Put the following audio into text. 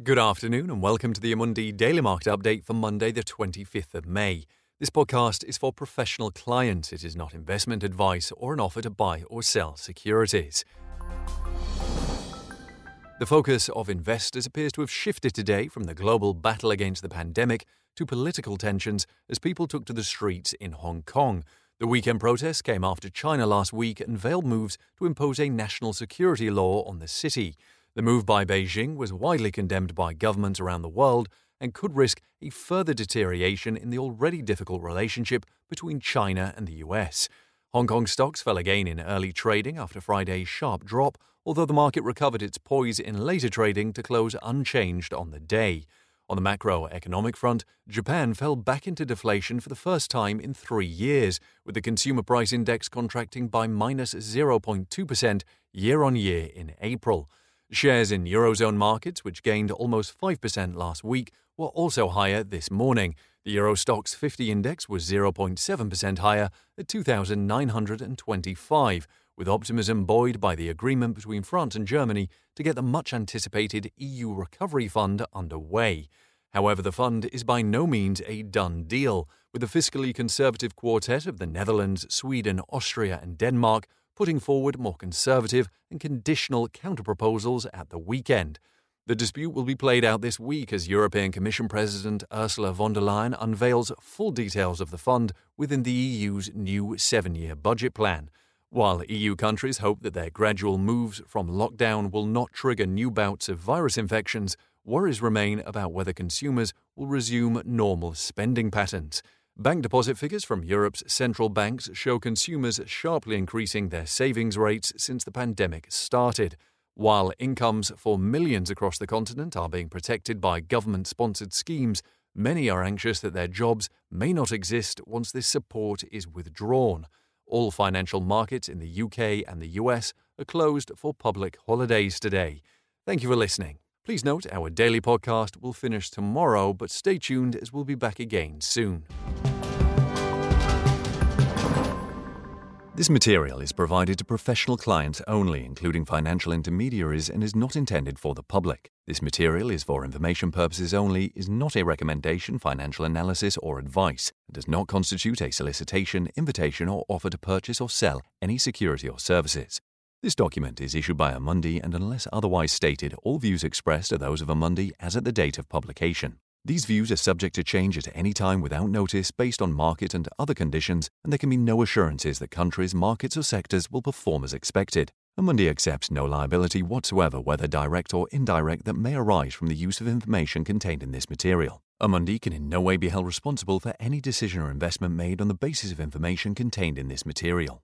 Good afternoon and welcome to the Amundi Daily Market Update for Monday, the 25th of May. This podcast is for professional clients. It is not investment advice or an offer to buy or sell securities. The focus of investors appears to have shifted today from the global battle against the pandemic to political tensions as people took to the streets in Hong Kong. The weekend protests came after China last week unveiled moves to impose a national security law on the city. The move by Beijing was widely condemned by governments around the world and could risk a further deterioration in the already difficult relationship between China and the US. Hong Kong stocks fell again in early trading after Friday's sharp drop, although the market recovered its poise in later trading to close unchanged on the day. On the macroeconomic front, Japan fell back into deflation for the first time in three years, with the consumer price index contracting by minus 0.2% year on year in April. Shares in Eurozone markets, which gained almost 5% last week, were also higher this morning. The Euro Stoxx 50 index was 0.7% higher at 2,925, with optimism buoyed by the agreement between France and Germany to get the much anticipated EU Recovery Fund underway. However, the fund is by no means a done deal, with the fiscally conservative quartet of the Netherlands, Sweden, Austria, and Denmark putting forward more conservative and conditional counterproposals at the weekend. The dispute will be played out this week as European Commission President Ursula von der Leyen unveils full details of the fund within the EU's new seven year budget plan. While EU countries hope that their gradual moves from lockdown will not trigger new bouts of virus infections, worries remain about whether consumers will resume normal spending patterns. Bank deposit figures from Europe's central banks show consumers sharply increasing their savings rates since the pandemic started. While incomes for millions across the continent are being protected by government sponsored schemes, many are anxious that their jobs may not exist once this support is withdrawn. All financial markets in the UK and the US are closed for public holidays today. Thank you for listening. Please note our daily podcast will finish tomorrow, but stay tuned as we'll be back again soon. This material is provided to professional clients only, including financial intermediaries, and is not intended for the public. This material is for information purposes only, is not a recommendation, financial analysis, or advice, and does not constitute a solicitation, invitation, or offer to purchase or sell any security or services. This document is issued by Amundi, and unless otherwise stated, all views expressed are those of Amundi as at the date of publication. These views are subject to change at any time without notice based on market and other conditions, and there can be no assurances that countries, markets, or sectors will perform as expected. Amundi accepts no liability whatsoever, whether direct or indirect, that may arise from the use of information contained in this material. Amundi can in no way be held responsible for any decision or investment made on the basis of information contained in this material.